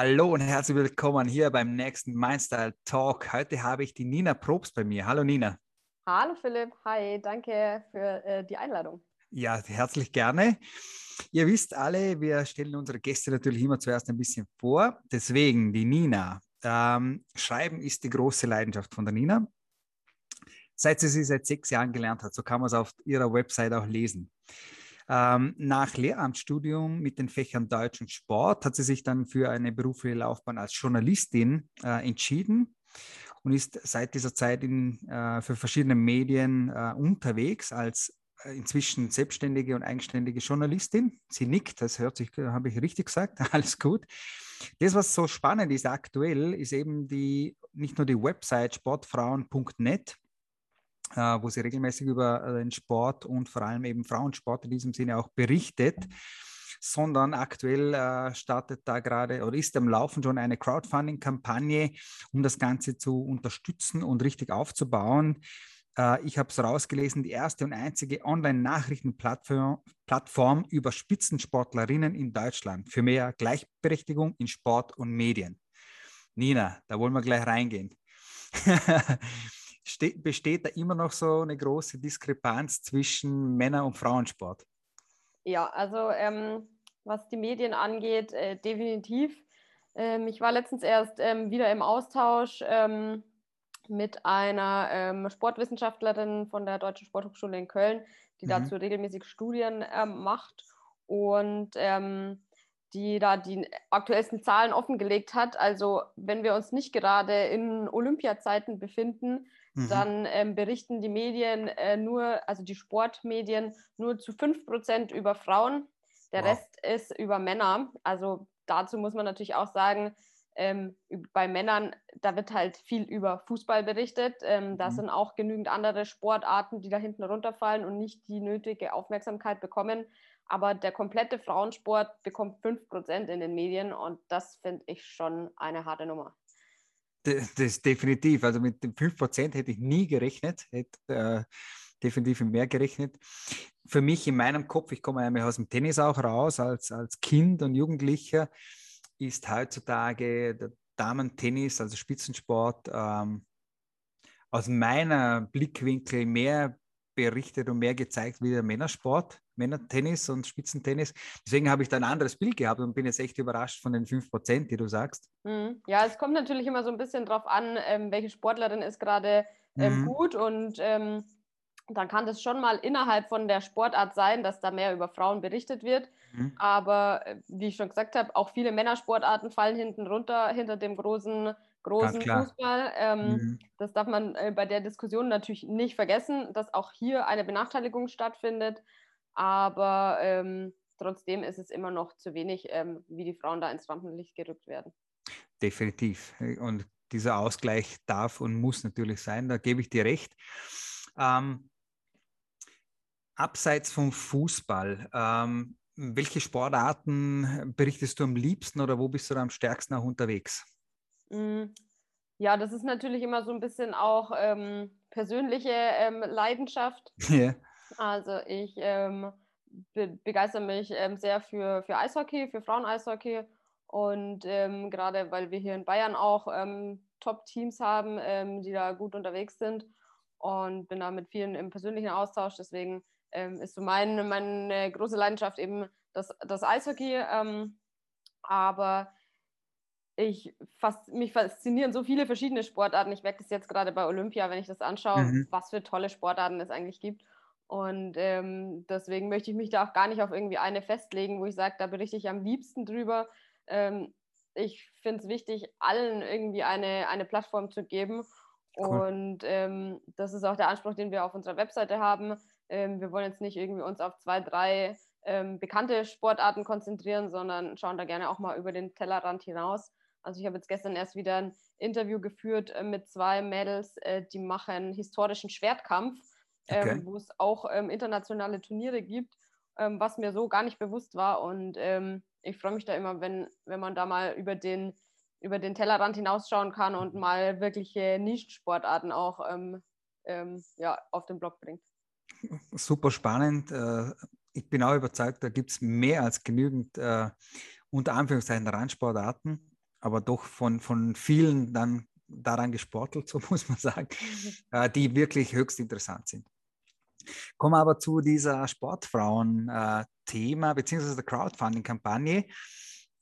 Hallo und herzlich willkommen hier beim nächsten Mindstyle Talk. Heute habe ich die Nina Probst bei mir. Hallo Nina. Hallo Philipp, hi, danke für äh, die Einladung. Ja, herzlich gerne. Ihr wisst alle, wir stellen unsere Gäste natürlich immer zuerst ein bisschen vor. Deswegen die Nina. Ähm, Schreiben ist die große Leidenschaft von der Nina. Seit sie sie seit sechs Jahren gelernt hat, so kann man es auf ihrer Website auch lesen. Ähm, nach Lehramtsstudium mit den Fächern Deutsch und Sport hat sie sich dann für eine berufliche Laufbahn als Journalistin äh, entschieden und ist seit dieser Zeit in, äh, für verschiedene Medien äh, unterwegs als äh, inzwischen selbstständige und eigenständige Journalistin. Sie nickt, das hört sich, habe ich richtig gesagt, alles gut. Das, was so spannend ist aktuell, ist eben die, nicht nur die Website sportfrauen.net, äh, wo sie regelmäßig über äh, den Sport und vor allem eben Frauensport in diesem Sinne auch berichtet sondern aktuell äh, startet da gerade oder ist am Laufen schon eine Crowdfunding-Kampagne, um das Ganze zu unterstützen und richtig aufzubauen. Äh, ich habe es rausgelesen, die erste und einzige Online-Nachrichtenplattform Plattform über Spitzensportlerinnen in Deutschland für mehr Gleichberechtigung in Sport und Medien. Nina, da wollen wir gleich reingehen. besteht da immer noch so eine große Diskrepanz zwischen Männer- und Frauensport? Ja, also ähm, was die Medien angeht, äh, definitiv. Ähm, ich war letztens erst ähm, wieder im Austausch ähm, mit einer ähm, Sportwissenschaftlerin von der Deutschen Sporthochschule in Köln, die mhm. dazu regelmäßig Studien ähm, macht und die da die aktuellsten Zahlen offengelegt hat. Also wenn wir uns nicht gerade in Olympiazeiten befinden, Mhm. Dann ähm, berichten die Medien äh, nur, also die Sportmedien, nur zu 5% über Frauen. Der wow. Rest ist über Männer. Also dazu muss man natürlich auch sagen, ähm, bei Männern, da wird halt viel über Fußball berichtet. Ähm, mhm. Da sind auch genügend andere Sportarten, die da hinten runterfallen und nicht die nötige Aufmerksamkeit bekommen. Aber der komplette Frauensport bekommt 5% in den Medien und das finde ich schon eine harte Nummer. Das, das definitiv. Also mit den 5% hätte ich nie gerechnet, hätte äh, definitiv mehr gerechnet. Für mich in meinem Kopf, ich komme ja aus dem Tennis auch raus, als, als Kind und Jugendlicher, ist heutzutage der Damen-Tennis, also Spitzensport, ähm, aus meiner Blickwinkel mehr berichtet und mehr gezeigt wie der Männersport, Männertennis und Spitzentennis. Deswegen habe ich da ein anderes Bild gehabt und bin jetzt echt überrascht von den 5%, die du sagst. Mhm. Ja, es kommt natürlich immer so ein bisschen drauf an, ähm, welche Sportlerin ist gerade ähm, mhm. gut und ähm, dann kann das schon mal innerhalb von der Sportart sein, dass da mehr über Frauen berichtet wird. Mhm. Aber äh, wie ich schon gesagt habe, auch viele Männersportarten fallen hinten runter hinter dem großen großen Fußball. Ähm, mhm. Das darf man äh, bei der Diskussion natürlich nicht vergessen, dass auch hier eine Benachteiligung stattfindet. Aber ähm, trotzdem ist es immer noch zu wenig, ähm, wie die Frauen da ins Rampenlicht gerückt werden. Definitiv. Und dieser Ausgleich darf und muss natürlich sein, da gebe ich dir recht. Ähm, abseits vom Fußball, ähm, welche Sportarten berichtest du am liebsten oder wo bist du da am stärksten auch unterwegs? Mm, ja, das ist natürlich immer so ein bisschen auch ähm, persönliche ähm, Leidenschaft. Yeah. Also ich ähm, be begeister mich ähm, sehr für, für Eishockey, für Frauen-Eishockey. Und ähm, gerade weil wir hier in Bayern auch ähm, Top-Teams haben, die da gut unterwegs sind. Und bin da mit vielen im persönlichen Austausch. Deswegen ist so mein, meine große Leidenschaft eben das, das Eishockey. aber ich fast, mich faszinieren so viele verschiedene Sportarten. Ich merke das jetzt gerade bei Olympia, wenn ich das anschaue, mhm. was für tolle Sportarten es eigentlich gibt. Und ähm, deswegen möchte ich mich da auch gar nicht auf irgendwie eine festlegen, wo ich sage, da berichte ich am liebsten drüber. Ähm, ich finde es wichtig, allen irgendwie eine, eine Plattform zu geben. Cool. Und ähm, das ist auch der Anspruch, den wir auf unserer Webseite haben. Ähm, wir wollen jetzt nicht irgendwie uns auf zwei, drei ähm, bekannte Sportarten konzentrieren, sondern schauen da gerne auch mal über den Tellerrand hinaus also ich habe jetzt gestern erst wieder ein Interview geführt äh, mit zwei Mädels, äh, die machen historischen Schwertkampf, okay. ähm, wo es auch ähm, internationale Turniere gibt, ähm, was mir so gar nicht bewusst war. Und ähm, ich freue mich da immer, wenn, wenn man da mal über den, über den Tellerrand hinausschauen kann und mal wirkliche Nischsportarten auch ähm, ja, auf den Blog bringt. Super spannend. Äh, ich bin auch überzeugt, da gibt es mehr als genügend, äh, unter Anführungszeichen, Randsportarten aber doch von, von vielen dann daran gesportelt, so muss man sagen, mhm. äh, die wirklich höchst interessant sind. Kommen wir aber zu dieser Sportfrauen-Thema, äh, beziehungsweise der Crowdfunding-Kampagne.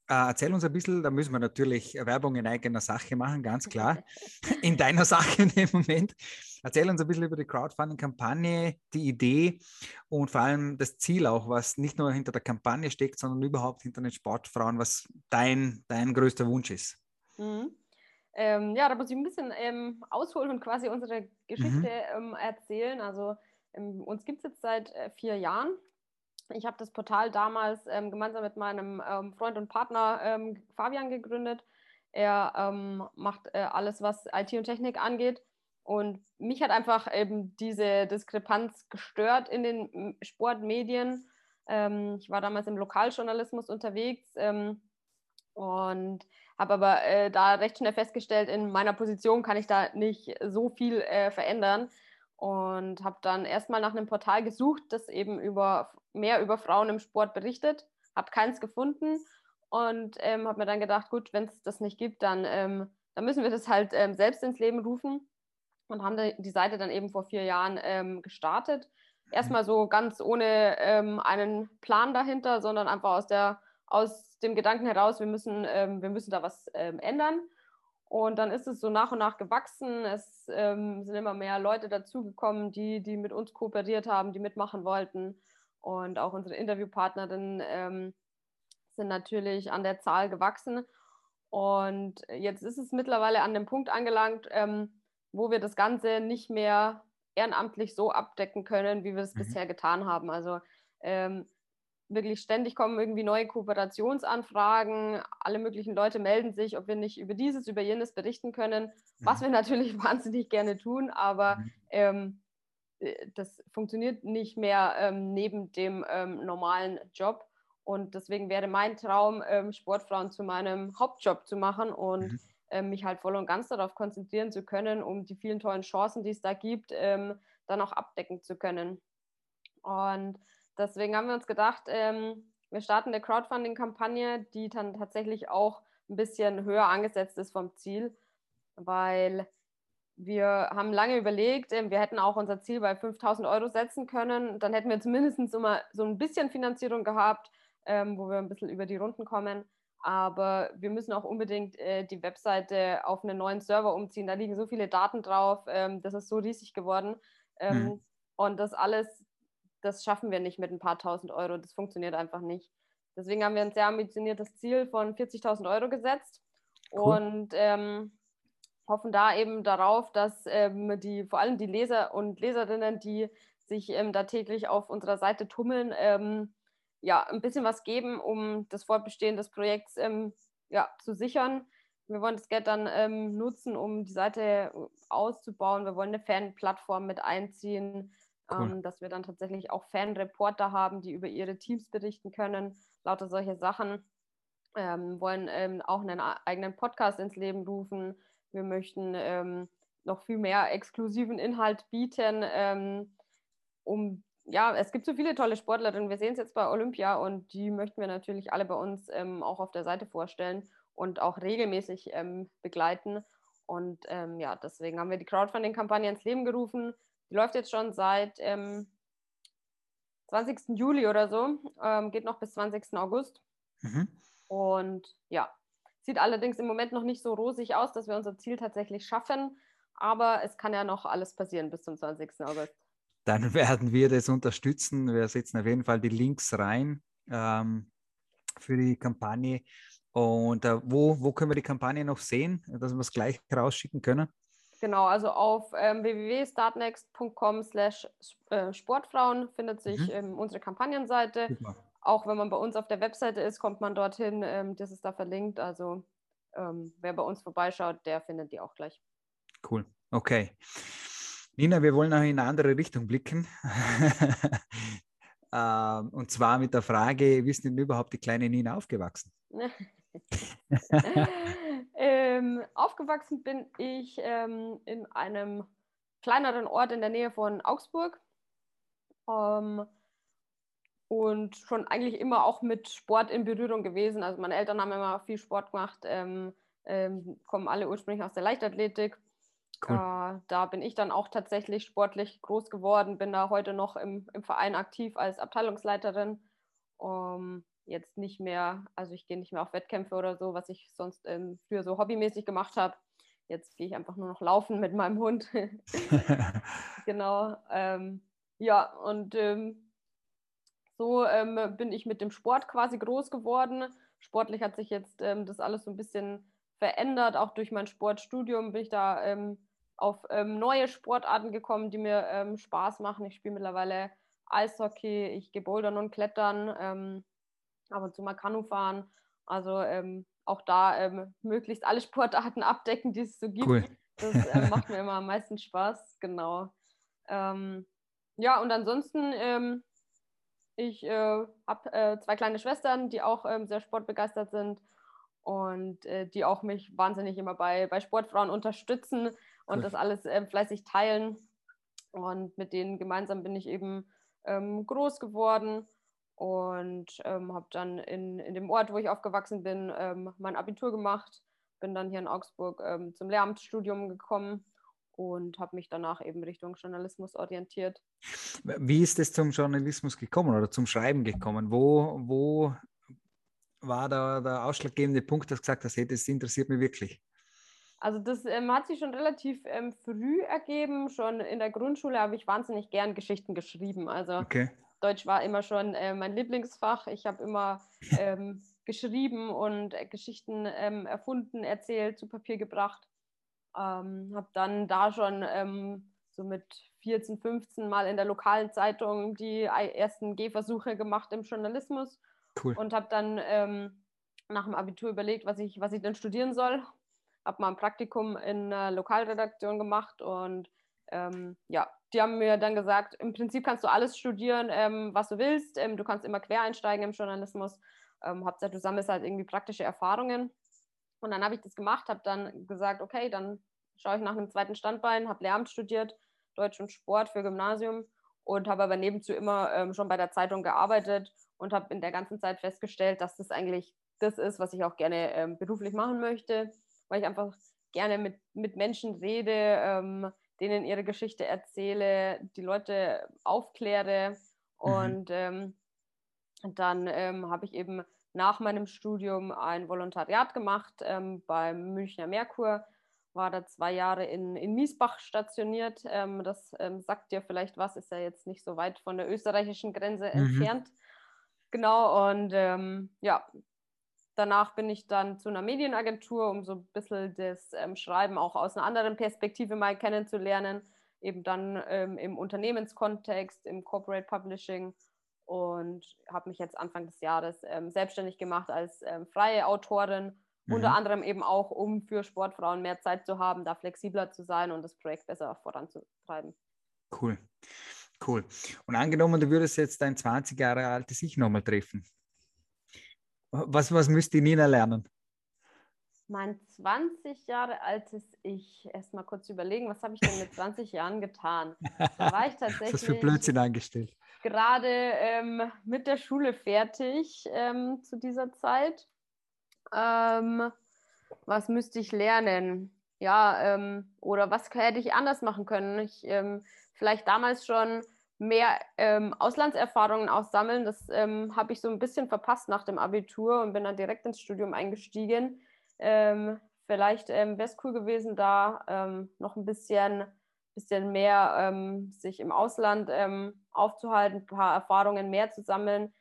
Äh, erzähl uns ein bisschen, da müssen wir natürlich Werbung in eigener Sache machen, ganz klar. in deiner Sache in dem Moment. Erzähl uns ein bisschen über die Crowdfunding-Kampagne, die Idee und vor allem das Ziel auch, was nicht nur hinter der Kampagne steckt, sondern überhaupt hinter den Sportfrauen, was dein, dein größter Wunsch ist. Mhm. Ähm, ja, da muss ich ein bisschen ähm, ausholen und quasi unsere Geschichte mhm. ähm, erzählen. Also uns gibt es jetzt seit äh, vier Jahren ich habe das Portal damals ähm, gemeinsam mit meinem ähm, Freund und Partner ähm, Fabian gegründet. Er ähm, macht äh, alles, was IT und Technik angeht. Und mich hat einfach eben diese Diskrepanz gestört in den Sportmedien. Ähm, ich war damals im Lokaljournalismus unterwegs ähm, und habe aber äh, da recht schnell festgestellt, in meiner Position kann ich da nicht so viel äh, verändern und habe dann erstmal nach einem Portal gesucht, das eben über mehr über Frauen im Sport berichtet. Habe keins gefunden und ähm, habe mir dann gedacht, gut, wenn es das nicht gibt, dann, ähm, dann müssen wir das halt ähm, selbst ins Leben rufen und haben die Seite dann eben vor vier Jahren ähm, gestartet. Erstmal so ganz ohne ähm, einen Plan dahinter, sondern einfach aus, der, aus dem Gedanken heraus, wir müssen, ähm, wir müssen da was ändern. Und dann ist es so nach und nach gewachsen. Es ähm, sind immer mehr Leute dazugekommen, die, die mit uns kooperiert haben, die mitmachen wollten. Und auch unsere Interviewpartnerinnen ähm, sind natürlich an der Zahl gewachsen. Und jetzt ist es mittlerweile an dem Punkt angelangt, ähm, wo wir das Ganze nicht mehr ehrenamtlich so abdecken können, wie wir es mhm. bisher getan haben. Also ähm, wirklich ständig kommen irgendwie neue Kooperationsanfragen. Alle möglichen Leute melden sich, ob wir nicht über dieses, über jenes berichten können, was mhm. wir natürlich wahnsinnig gerne tun, aber mhm. ähm, äh, das funktioniert nicht mehr ähm, neben dem ähm, normalen Job. Und deswegen wäre mein Traum, ähm, Sportfrauen zu meinem Hauptjob zu machen und mhm. Ähm, mich halt voll und ganz darauf konzentrieren zu können, um die vielen tollen Chancen, die es da gibt, ähm, dann auch abdecken zu können. Und deswegen haben wir uns gedacht, ähm, wir starten eine Crowdfunding-Kampagne, die dann tatsächlich auch ein bisschen höher angesetzt ist vom Ziel, weil wir haben lange überlegt, ähm, wir hätten auch unser Ziel bei 5000 Euro setzen können. Dann hätten wir zumindest mal so ein bisschen Finanzierung gehabt, ähm, wo wir ein bisschen über die Runden kommen. Aber wir müssen auch unbedingt äh, die Webseite auf einen neuen Server umziehen. Da liegen so viele Daten drauf. Ähm, das ist so riesig geworden. Ähm, mhm. Und das alles das schaffen wir nicht mit ein paar tausend Euro. Das funktioniert einfach nicht. Deswegen haben wir ein sehr ambitioniertes Ziel von 40.000 Euro gesetzt cool. und ähm, hoffen da eben darauf, dass ähm, die, vor allem die Leser und Leserinnen, die sich ähm, da täglich auf unserer Seite tummeln, ähm, ja, ein bisschen was geben, um das Fortbestehen des Projekts ähm, ja, zu sichern. Wir wollen das Geld dann ähm, nutzen, um die Seite auszubauen. Wir wollen eine Fanplattform mit einziehen. Cool. Ähm, dass wir dann tatsächlich auch Fanreporter haben, die über ihre Teams berichten können, lauter solche Sachen. Ähm, wollen ähm, auch einen eigenen Podcast ins Leben rufen. Wir möchten ähm, noch viel mehr exklusiven Inhalt bieten, ähm, um ja, es gibt so viele tolle Sportlerinnen. Wir sehen es jetzt bei Olympia und die möchten wir natürlich alle bei uns ähm, auch auf der Seite vorstellen und auch regelmäßig begleiten. Und ja, deswegen haben wir die Crowdfunding-Kampagne ins Leben gerufen die läuft jetzt schon seit ähm, 20. Juli oder so, ähm, geht noch bis 20. August. Mhm. Und ja, sieht allerdings im Moment noch nicht so rosig aus, dass wir unser Ziel tatsächlich schaffen. Aber es kann ja noch alles passieren bis zum 20. August. Dann werden wir das unterstützen. Wir setzen auf jeden Fall die Links rein ähm, für die Kampagne. Und äh, wo, wo können wir die Kampagne noch sehen, dass wir es gleich rausschicken können? Genau, also auf ähm, www.startnext.com slash äh, Sportfrauen findet sich mhm. ähm, unsere Kampagnenseite. Super. Auch wenn man bei uns auf der Webseite ist, kommt man dorthin. Ähm, das ist da verlinkt. Also ähm, wer bei uns vorbeischaut, der findet die auch gleich. Cool. Okay. Nina, wir wollen noch in eine andere Richtung blicken. Ähm, und zwar mit der Frage, wie ist denn überhaupt die kleine Nina aufgewachsen? ähm, aufgewachsen bin ich ähm, in einem kleineren Ort in der Nähe von Augsburg. Ähm, und schon eigentlich immer auch mit Sport in Berührung gewesen. Also meine Eltern haben immer viel Sport gemacht. Ähm, ähm, kommen alle ursprünglich aus der Leichtathletik. Cool. Äh, da bin ich dann auch tatsächlich sportlich groß geworden, bin da heute noch im, im Verein aktiv als Abteilungsleiterin. Um, jetzt nicht mehr, also ich gehe nicht mehr auf Wettkämpfe oder so, was ich sonst ähm, früher so hobbymäßig gemacht habe. Jetzt gehe ich einfach nur noch laufen mit meinem Hund. genau. Ähm, ja, und ähm, so ähm, bin ich mit dem Sport quasi groß geworden. Sportlich hat sich jetzt ähm, das alles so ein bisschen verändert. Auch durch mein Sportstudium bin ich da ähm, auf neue Sportarten gekommen, die mir Spaß machen. Ich spiele mittlerweile Eishockey, ich gehe bouldern und klettern, ab und zu mal Kanu fahren. Also auch da ähm, möglichst alle Sportarten abdecken, die es so gibt. Cool. Das äh, macht mir immer am meisten Spaß, genau. Ähm, ja, und ansonsten, ähm, ich äh, habe äh, zwei kleine Schwestern, die auch ähm, sehr sportbegeistert sind und äh, die auch mich wahnsinnig immer bei, bei Sportfrauen unterstützen und cool. das alles ähm, fleißig teilen. Und mit denen gemeinsam bin ich eben ähm, groß geworden und ähm, habe dann in, in dem Ort, wo ich aufgewachsen bin, ähm, mein Abitur gemacht, bin dann hier in Augsburg ähm, zum Lehramtsstudium gekommen und habe mich danach eben Richtung Journalismus orientiert. Wie ist es zum Journalismus gekommen oder zum Schreiben gekommen? Wo, wo war da der ausschlaggebende Punkt, dass du gesagt hast, hey, das interessiert mich wirklich? Also das ähm, hat sich schon relativ ähm, früh ergeben. Schon in der Grundschule habe ich wahnsinnig gern Geschichten geschrieben. Also okay. Deutsch war immer schon äh, mein Lieblingsfach. Ich habe immer ähm, geschrieben und äh, Geschichten ähm, erfunden, erzählt, zu Papier gebracht. Ähm, habe dann da schon ähm, so mit 14, 15 Mal in der lokalen Zeitung die ersten Gehversuche gemacht im Journalismus cool. und habe dann ähm, nach dem Abitur überlegt, was ich, was ich denn studieren soll. Habe mal ein Praktikum in einer Lokalredaktion gemacht und ähm, ja, die haben mir dann gesagt, im Prinzip kannst du alles studieren, ähm, was du willst. Ähm, du kannst immer quer einsteigen im Journalismus. Ähm, Hauptsache, du sammelst halt irgendwie praktische Erfahrungen. Und dann habe ich das gemacht, habe dann gesagt, okay, dann schaue ich nach einem zweiten Standbein, habe Lehramt studiert, Deutsch und Sport für Gymnasium und habe aber nebenzu immer ähm, schon bei der Zeitung gearbeitet und habe in der ganzen Zeit festgestellt, dass das eigentlich das ist, was ich auch gerne ähm, beruflich machen möchte, weil ich einfach gerne mit, mit Menschen rede, denen ihre Geschichte erzähle, die Leute aufkläre. Mhm. Und ähm, dann ähm, habe ich eben nach meinem Studium ein Volontariat gemacht ähm, beim Münchner Merkur, war da zwei Jahre in, in Miesbach stationiert. Ähm, das ähm, sagt dir vielleicht was, ist ja jetzt nicht so weit von der österreichischen Grenze mhm. entfernt. Genau, und ähm, ja, Danach bin ich dann zu einer Medienagentur, um so ein bisschen das ähm, Schreiben auch aus einer anderen Perspektive mal kennenzulernen. Eben dann ähm, im Unternehmenskontext, im Corporate Publishing und habe mich jetzt Anfang des Jahres ähm, selbstständig gemacht als ähm, freie Autorin. Mhm. Unter anderem eben auch, um für Sportfrauen mehr Zeit zu haben, da flexibler zu sein und das Projekt besser voranzutreiben. Cool, cool. Und angenommen, du würdest jetzt dein 20 Jahre altes Ich nochmal treffen. Was, was müsste Nina lernen? Mein 20 Jahre altes Ich, erst mal kurz überlegen, was habe ich denn mit 20 Jahren getan? Da war ich tatsächlich. Was für Blödsinn eingestellt. Gerade ähm, mit der Schule fertig ähm, zu dieser Zeit. Ähm, was müsste ich lernen? Ja, ähm, oder was hätte ich anders machen können? Ich ähm, vielleicht damals schon mehr ähm, Auslandserfahrungen auch sammeln. Das ähm, habe ich so ein bisschen verpasst nach dem Abitur und bin dann direkt ins Studium eingestiegen. Ähm, vielleicht ähm, wäre es cool gewesen, da ähm, noch ein bisschen, bisschen mehr ähm, sich im Ausland aufzuhalten, ein paar Erfahrungen mehr zu sammeln.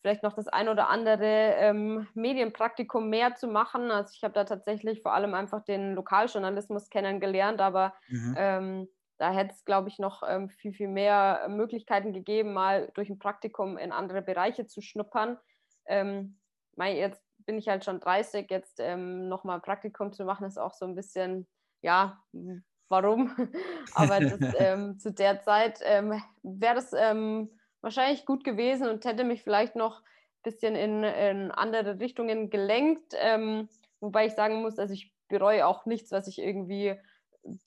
Vielleicht noch das ein oder andere Medienpraktikum mehr zu machen. Also ich habe da tatsächlich vor allem einfach den Lokaljournalismus kennengelernt, aber mhm da hätte es, glaube ich, noch ähm, viel, viel mehr Möglichkeiten gegeben, mal durch ein Praktikum in andere Bereiche zu schnuppern. Ähm, mein, jetzt bin ich halt schon 30, jetzt ähm, nochmal ein Praktikum zu machen, ist auch so ein bisschen, ja, warum? Aber das, ähm, zu der Zeit ähm, wäre das ähm, wahrscheinlich gut gewesen und hätte mich vielleicht noch ein bisschen in, in andere Richtungen gelenkt. Ähm, wobei ich sagen muss, also ich bereue auch nichts, was ich irgendwie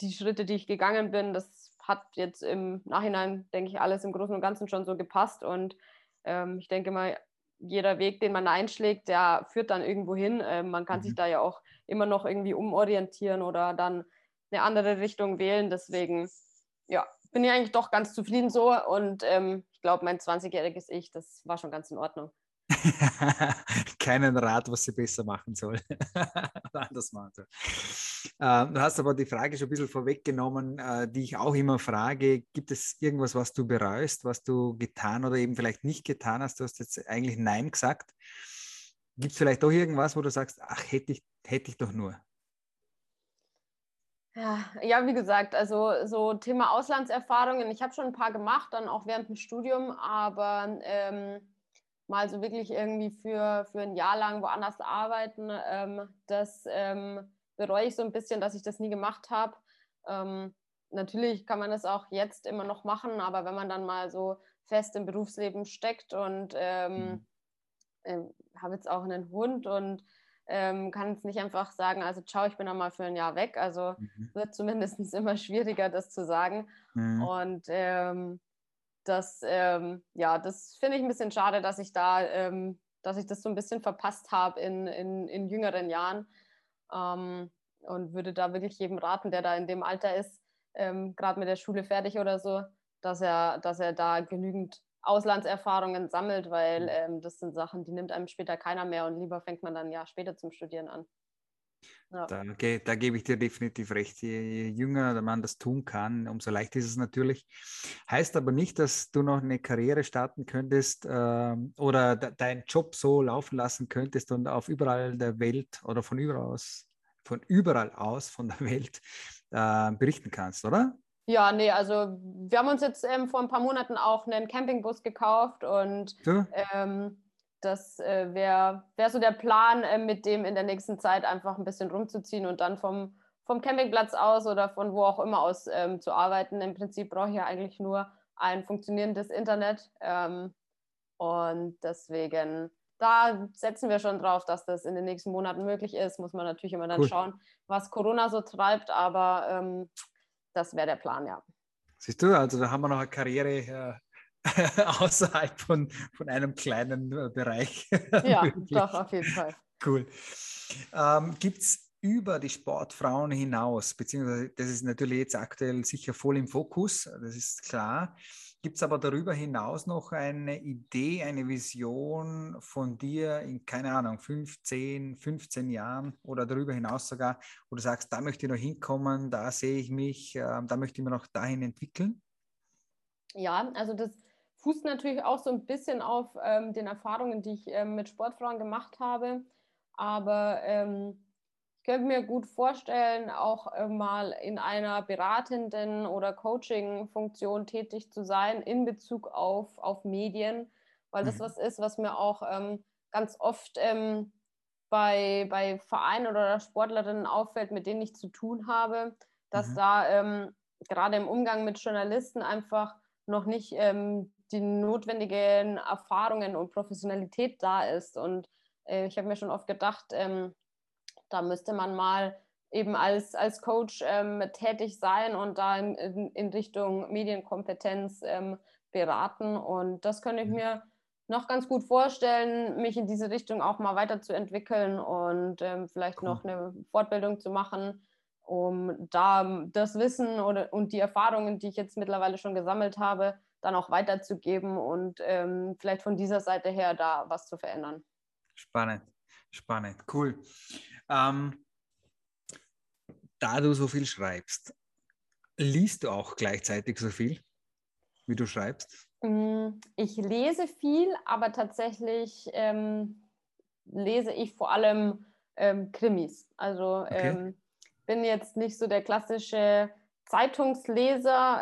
die Schritte, die ich gegangen bin, das hat jetzt im Nachhinein, denke ich, alles im Großen und Ganzen schon so gepasst. Und ähm, ich denke mal, jeder Weg, den man einschlägt, der führt dann irgendwo hin. Ähm, man kann mhm. sich da ja auch immer noch irgendwie umorientieren oder dann eine andere Richtung wählen. Deswegen, ja, bin ich eigentlich doch ganz zufrieden so und ähm, ich glaube, mein 20-jähriges Ich, das war schon ganz in Ordnung. Keinen Rat, was sie besser machen soll. anders machen soll. Ähm, du hast aber die Frage schon ein bisschen vorweggenommen, äh, die ich auch immer frage. Gibt es irgendwas, was du bereust, was du getan oder eben vielleicht nicht getan hast? Du hast jetzt eigentlich Nein gesagt. Gibt es vielleicht doch irgendwas, wo du sagst, ach, hätte ich, hätte ich doch nur? Ja, ja, wie gesagt, also so Thema Auslandserfahrungen, ich habe schon ein paar gemacht, dann auch während dem Studium, aber ähm, mal so wirklich irgendwie für, für ein Jahr lang woanders arbeiten, ähm, das ähm, bereue ich so ein bisschen, dass ich das nie gemacht habe. Ähm, natürlich kann man das auch jetzt immer noch machen, aber wenn man dann mal so fest im Berufsleben steckt und ähm, mhm. äh, habe jetzt auch einen Hund und ähm, kann es nicht einfach sagen, also ciao, ich bin dann mal für ein Jahr weg. Also mhm. wird zumindest immer schwieriger, das zu sagen. Mhm. Und ähm, das, ähm, ja, das finde ich ein bisschen schade, dass ich da, ähm, dass ich das so ein bisschen verpasst habe in, in, in jüngeren Jahren. Ähm, und würde da wirklich jedem raten, der da in dem Alter ist, ähm, gerade mit der Schule fertig oder so, dass er, dass er da genügend Auslandserfahrungen sammelt, weil mhm. ähm, das sind Sachen, die nimmt einem später keiner mehr und lieber fängt man dann ja später zum Studieren an. Ja. Da, da, gebe ich dir definitiv recht. Je, jünger man das tun kann, umso leichter ist es natürlich. Heißt aber nicht, dass du noch eine Karriere starten könntest äh, oder de deinen Job so laufen lassen könntest und auf überall der Welt oder von überall aus, von überall aus von der Welt äh, berichten kannst, oder? Ja, nee, also wir haben uns jetzt ähm, vor ein paar Monaten auch einen Campingbus gekauft und ja. ähm, das äh, wäre wär so der Plan, äh, mit dem in der nächsten Zeit einfach ein bisschen rumzuziehen und dann vom, vom Campingplatz aus oder von wo auch immer aus ähm, zu arbeiten. Im Prinzip brauche ich ja eigentlich nur ein funktionierendes Internet ähm, und deswegen da setzen wir schon drauf, dass das in den nächsten Monaten möglich ist. Muss man natürlich immer dann cool. schauen, was Corona so treibt, aber ähm, das wäre der Plan, ja. Siehst du, also da haben wir noch eine Karriere äh, außerhalb von, von einem kleinen äh, Bereich. Ja, doch, auf jeden Fall. Cool. Ähm, Gibt es über die Sportfrauen hinaus, beziehungsweise das ist natürlich jetzt aktuell sicher voll im Fokus, das ist klar. Gibt es aber darüber hinaus noch eine Idee, eine Vision von dir in, keine Ahnung, 15, 15 Jahren oder darüber hinaus sogar, wo du sagst, da möchte ich noch hinkommen, da sehe ich mich, äh, da möchte ich mich noch dahin entwickeln? Ja, also das fußt natürlich auch so ein bisschen auf ähm, den Erfahrungen, die ich ähm, mit Sportfrauen gemacht habe. Aber ähm, ich könnte mir gut vorstellen, auch äh, mal in einer beratenden oder Coaching-Funktion tätig zu sein in Bezug auf, auf Medien, weil das mhm. was ist, was mir auch ähm, ganz oft ähm, bei, bei Vereinen oder Sportlerinnen auffällt, mit denen ich zu tun habe, dass mhm. da ähm, gerade im Umgang mit Journalisten einfach noch nicht ähm, die notwendigen Erfahrungen und Professionalität da ist. Und äh, ich habe mir schon oft gedacht, ähm, da müsste man mal eben als, als Coach ähm, tätig sein und da in, in Richtung Medienkompetenz ähm, beraten. Und das könnte ich mhm. mir noch ganz gut vorstellen, mich in diese Richtung auch mal weiterzuentwickeln und ähm, vielleicht cool. noch eine Fortbildung zu machen, um da das Wissen oder, und die Erfahrungen, die ich jetzt mittlerweile schon gesammelt habe, dann auch weiterzugeben und ähm, vielleicht von dieser Seite her da was zu verändern. Spannend, spannend, cool. Ähm, da du so viel schreibst, liest du auch gleichzeitig so viel, wie du schreibst? Mm, ich lese viel, aber tatsächlich ähm, lese ich vor allem ähm, Krimis. Also okay. ähm, bin jetzt nicht so der klassische Zeitungsleser.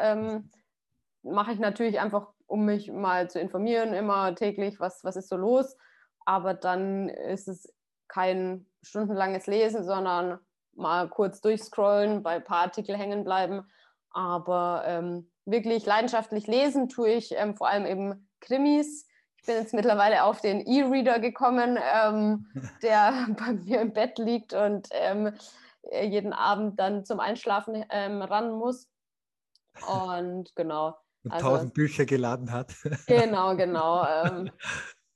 Mache ich natürlich einfach, um mich mal zu informieren, immer täglich, was, was ist so los. Aber dann ist es kein stundenlanges Lesen, sondern mal kurz durchscrollen, bei ein paar Artikel hängen bleiben. Aber ähm, wirklich leidenschaftlich lesen tue ich ähm, vor allem eben Krimis. Ich bin jetzt mittlerweile auf den E-Reader gekommen, ähm, der bei mir im Bett liegt und ähm, jeden Abend dann zum Einschlafen ähm, ran muss. Und genau. Und also, tausend Bücher geladen hat. Genau, genau. Ähm,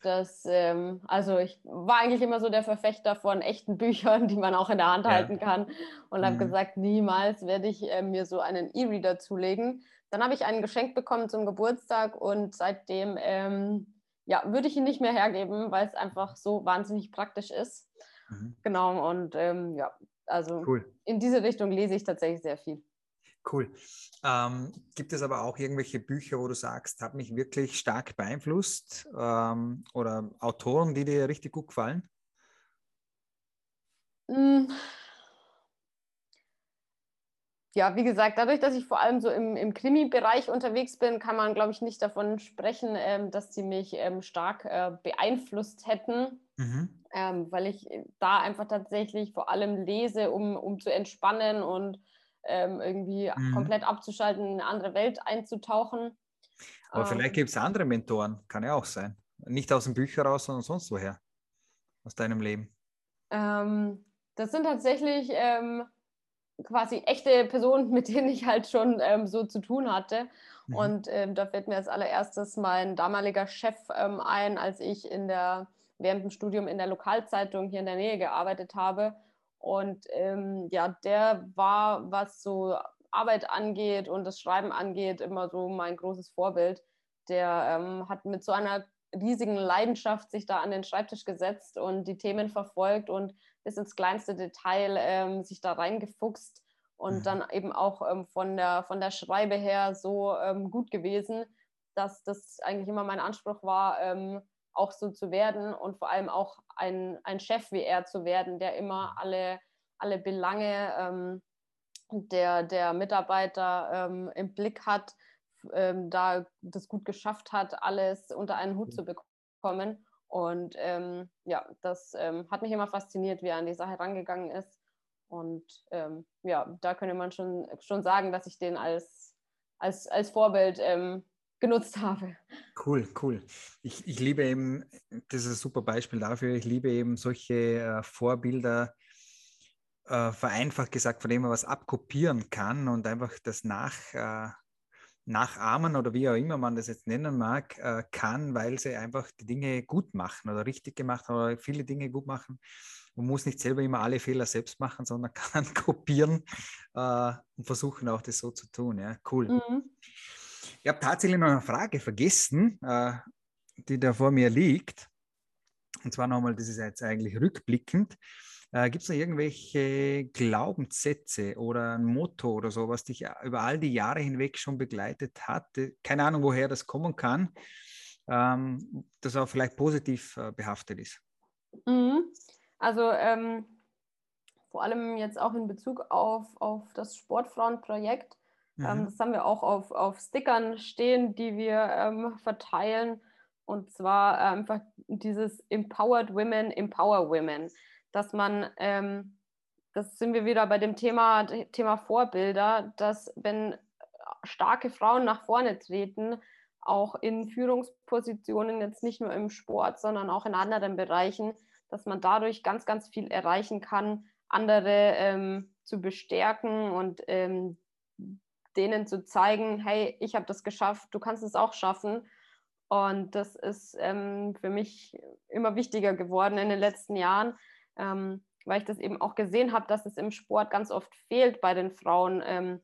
das, ähm, also ich war eigentlich immer so der Verfechter von echten Büchern, die man auch in der Hand ja. halten kann und mhm. habe gesagt, niemals werde ich äh, mir so einen E-Reader zulegen. Dann habe ich ein Geschenk bekommen zum Geburtstag und seitdem ähm, ja, würde ich ihn nicht mehr hergeben, weil es einfach so wahnsinnig praktisch ist. Mhm. Genau, und ähm, ja, also cool. in diese Richtung lese ich tatsächlich sehr viel. Cool. Ähm, gibt es aber auch irgendwelche Bücher, wo du sagst, hat mich wirklich stark beeinflusst ähm, oder Autoren, die dir richtig gut gefallen? Hm. Ja, wie gesagt, dadurch, dass ich vor allem so im, im Krimi-Bereich unterwegs bin, kann man, glaube ich, nicht davon sprechen, ähm, dass sie mich ähm, stark äh, beeinflusst hätten, mhm. ähm, weil ich da einfach tatsächlich vor allem lese, um, um zu entspannen und ähm, irgendwie mhm. komplett abzuschalten, in eine andere Welt einzutauchen. Aber ähm, vielleicht gibt es andere Mentoren, kann ja auch sein. Nicht aus den Büchern raus, sondern sonst woher. Aus deinem Leben. Ähm, das sind tatsächlich ähm, quasi echte Personen, mit denen ich halt schon ähm, so zu tun hatte. Mhm. Und ähm, da fällt mir als allererstes mein damaliger Chef ein, als ich in der, während dem Studium in der Lokalzeitung hier in der Nähe gearbeitet habe und ähm, ja, der war, was so Arbeit angeht und das Schreiben angeht, immer so mein großes Vorbild. Der ähm, hat mit so einer riesigen Leidenschaft sich da an den Schreibtisch gesetzt und die Themen verfolgt und bis ins kleinste Detail ähm, sich da reingefuchst und mhm. dann eben auch ähm, von, der, von der Schreibe her so ähm, gut gewesen, dass das eigentlich immer mein Anspruch war, ähm, auch so zu werden und vor allem auch ein, ein Chef wie er zu werden, der immer mhm. alle, alle Belange ähm, der, der Mitarbeiter ähm, im Blick hat, ähm, da das gut geschafft hat, alles unter einen Hut mhm. zu bekommen. Und ähm, ja, das ähm, hat mich immer fasziniert, wie er an die Sache rangegangen ist. Und ähm, ja, da könnte man schon, schon sagen, dass ich den als, als, als Vorbild genutzt habe. Cool, cool. Ich, ich liebe eben, das ist ein super Beispiel dafür, ich liebe eben solche äh, Vorbilder, äh, vereinfacht gesagt, von dem man was abkopieren kann und einfach das nach, äh, nachahmen oder wie auch immer man das jetzt nennen mag, äh, kann, weil sie einfach die Dinge gut machen oder richtig gemacht haben oder viele Dinge gut machen. Man muss nicht selber immer alle Fehler selbst machen, sondern kann kopieren äh, und versuchen auch das so zu tun. Ja, cool. Mhm. Ich habe tatsächlich noch eine Frage vergessen, äh, die da vor mir liegt. Und zwar nochmal, das ist jetzt eigentlich rückblickend. Äh, Gibt es noch irgendwelche Glaubenssätze oder ein Motto oder so, was dich über all die Jahre hinweg schon begleitet hat? Keine Ahnung, woher das kommen kann, ähm, das auch vielleicht positiv äh, behaftet ist. Mhm. Also ähm, vor allem jetzt auch in Bezug auf, auf das Sportfrauenprojekt ähm, mhm. das haben wir auch auf, auf Stickern stehen, die wir ähm, verteilen. Und zwar einfach dieses Empowered Women, Empower Women. Dass man, ähm, das sind wir wieder bei dem Thema, Thema Vorbilder, dass wenn starke Frauen nach vorne treten, auch in Führungspositionen, jetzt nicht nur im Sport, sondern auch in anderen Bereichen, dass man dadurch ganz, ganz viel erreichen kann, andere ähm, zu bestärken und ähm, denen zu zeigen, hey, ich habe das geschafft, du kannst es auch schaffen. Und das ist ähm, für mich immer wichtiger geworden in den letzten Jahren, ähm, weil ich das eben auch gesehen habe, dass es im Sport ganz oft fehlt bei den Frauen, ähm,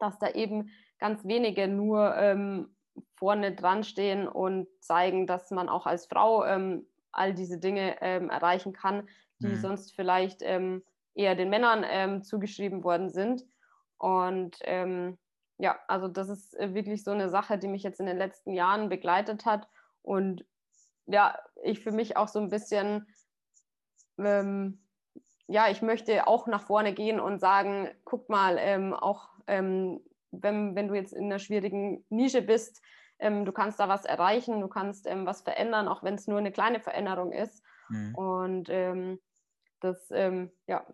dass da eben ganz wenige nur ähm, vorne dran stehen und zeigen, dass man auch als Frau ähm, all diese Dinge ähm, erreichen kann, die mhm. sonst vielleicht eher den Männern zugeschrieben worden sind. Und ähm, ja, also das ist äh, wirklich so eine Sache, die mich jetzt in den letzten Jahren begleitet hat. Und ja, ich für mich auch so ein bisschen, ähm, ja, ich möchte auch nach vorne gehen und sagen, guck mal, ähm, auch ähm, wenn, wenn du jetzt in einer schwierigen Nische bist, ähm, du kannst da was erreichen, du kannst ähm, was verändern, auch wenn es nur eine kleine Veränderung ist. Mhm. Und ähm, das, ja,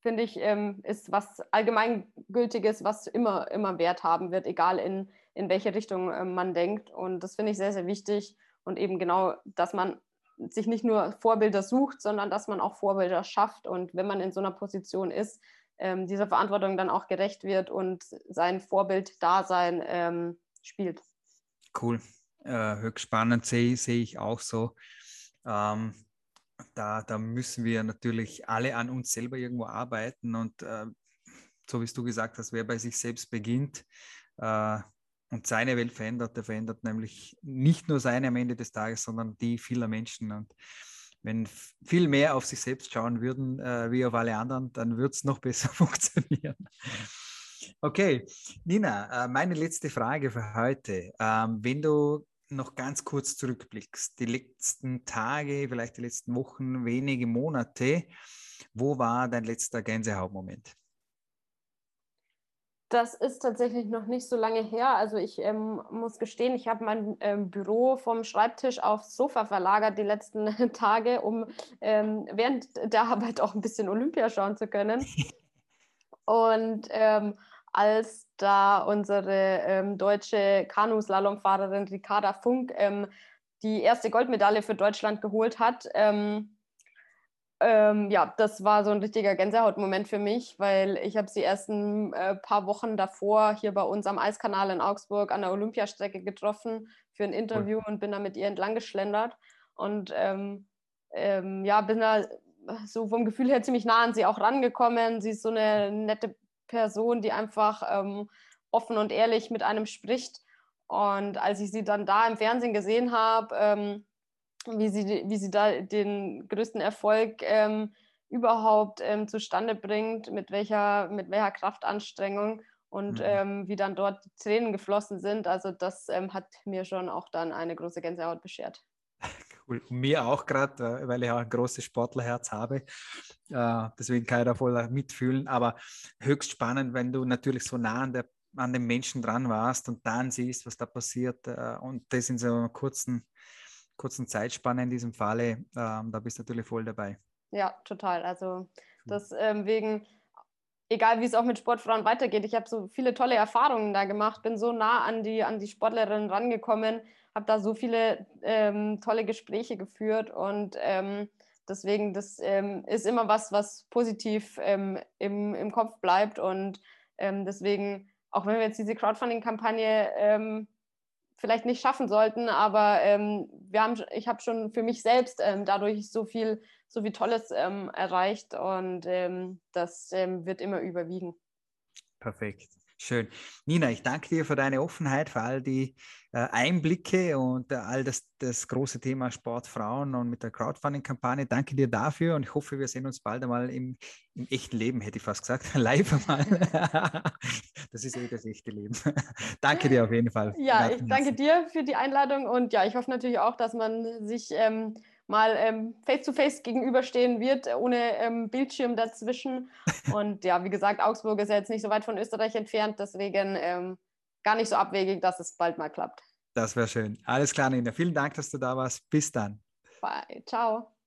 finde ich, ähm, ist was Allgemeingültiges, was immer, immer Wert haben wird, egal in, in welche Richtung äh, man denkt. Und das finde ich sehr, sehr wichtig. Und eben genau, dass man sich nicht nur Vorbilder sucht, sondern dass man auch Vorbilder schafft. Und wenn man in so einer Position ist, ähm, dieser Verantwortung dann auch gerecht wird und sein Vorbild-Dasein ähm, spielt. Cool. Äh, höchst spannend sehe seh ich auch so. Ähm, da, da müssen wir natürlich alle an uns selber irgendwo arbeiten und äh, so wie du gesagt hast, wer bei sich selbst beginnt äh, und seine Welt verändert, der verändert nämlich nicht nur seine am Ende des Tages, sondern die vieler Menschen. Und wenn viel mehr auf sich selbst schauen würden, äh, wie auf alle anderen, dann würde es noch besser funktionieren. Okay, Nina, äh, meine letzte Frage für heute. Ähm, wenn du noch ganz kurz zurückblickst, die letzten Tage, vielleicht die letzten Wochen, wenige Monate, wo war dein letzter Gänsehautmoment? Das ist tatsächlich noch nicht so lange her. Also ich ähm, muss gestehen, ich habe mein ähm, Büro vom Schreibtisch aufs Sofa verlagert die letzten Tage, um ähm, während der Arbeit auch ein bisschen Olympia schauen zu können. Und ähm, als da unsere ähm, deutsche Kanuslalomfahrerin Ricarda Funk ähm, die erste Goldmedaille für Deutschland geholt hat, ähm, ja, das war so ein richtiger Gänsehautmoment für mich, weil ich habe sie erst ein äh, paar Wochen davor hier bei uns am Eiskanal in Augsburg an der Olympiastrecke getroffen für ein Interview und bin da mit ihr entlang geschlendert. Und ähm, ähm, ja, bin da so vom Gefühl her ziemlich nah an sie auch rangekommen. Sie ist so eine nette Person, die einfach ähm, offen und ehrlich mit einem spricht. Und als ich sie dann da im Fernsehen gesehen habe, ähm, wie sie, wie sie da den größten Erfolg ähm, überhaupt ähm, zustande bringt, mit welcher, mit welcher Kraftanstrengung und mhm. ähm, wie dann dort die Tränen geflossen sind. Also das ähm, hat mir schon auch dann eine große Gänsehaut beschert. Cool. Und mir auch gerade, äh, weil ich auch ein großes Sportlerherz habe. Äh, deswegen kann ich da voll mitfühlen. Aber höchst spannend, wenn du natürlich so nah an, der, an den Menschen dran warst und dann siehst, was da passiert. Äh, und das in so einer kurzen kurzen Zeitspanne in diesem Falle, ähm, da bist du natürlich voll dabei. Ja, total. Also deswegen, ähm, egal wie es auch mit Sportfrauen weitergeht, ich habe so viele tolle Erfahrungen da gemacht, bin so nah an die, an die Sportlerinnen rangekommen, habe da so viele ähm, tolle Gespräche geführt und ähm, deswegen, das ähm, ist immer was, was positiv ähm, im, im Kopf bleibt und deswegen, auch wenn wir jetzt diese Crowdfunding-Kampagne vielleicht nicht schaffen sollten, aber ähm, wir haben, ich habe schon für mich selbst ähm, dadurch so viel, so viel Tolles ähm, erreicht und ähm, das ähm, wird immer überwiegen. Perfekt. Schön. Nina, ich danke dir für deine Offenheit, für all die äh, Einblicke und äh, all das, das große Thema Sportfrauen und mit der Crowdfunding-Kampagne. Danke dir dafür und ich hoffe, wir sehen uns bald einmal im, im echten Leben, hätte ich fast gesagt. Live einmal. das ist eh das echte Leben. danke dir auf jeden Fall. Ja, ich danke dir für die Einladung und ja, ich hoffe natürlich auch, dass man sich ähm, mal ähm, face-to-face ähm, -face gegenüberstehen wird, ohne ähm, Bildschirm dazwischen. Und ja, wie gesagt, Augsburg ist ja jetzt nicht so weit von Österreich entfernt, deswegen ähm, gar nicht so abwegig, dass es bald mal klappt. Das wäre schön. Alles klar, Nina. Vielen Dank, dass du da warst. Bis dann. Bye. Ciao.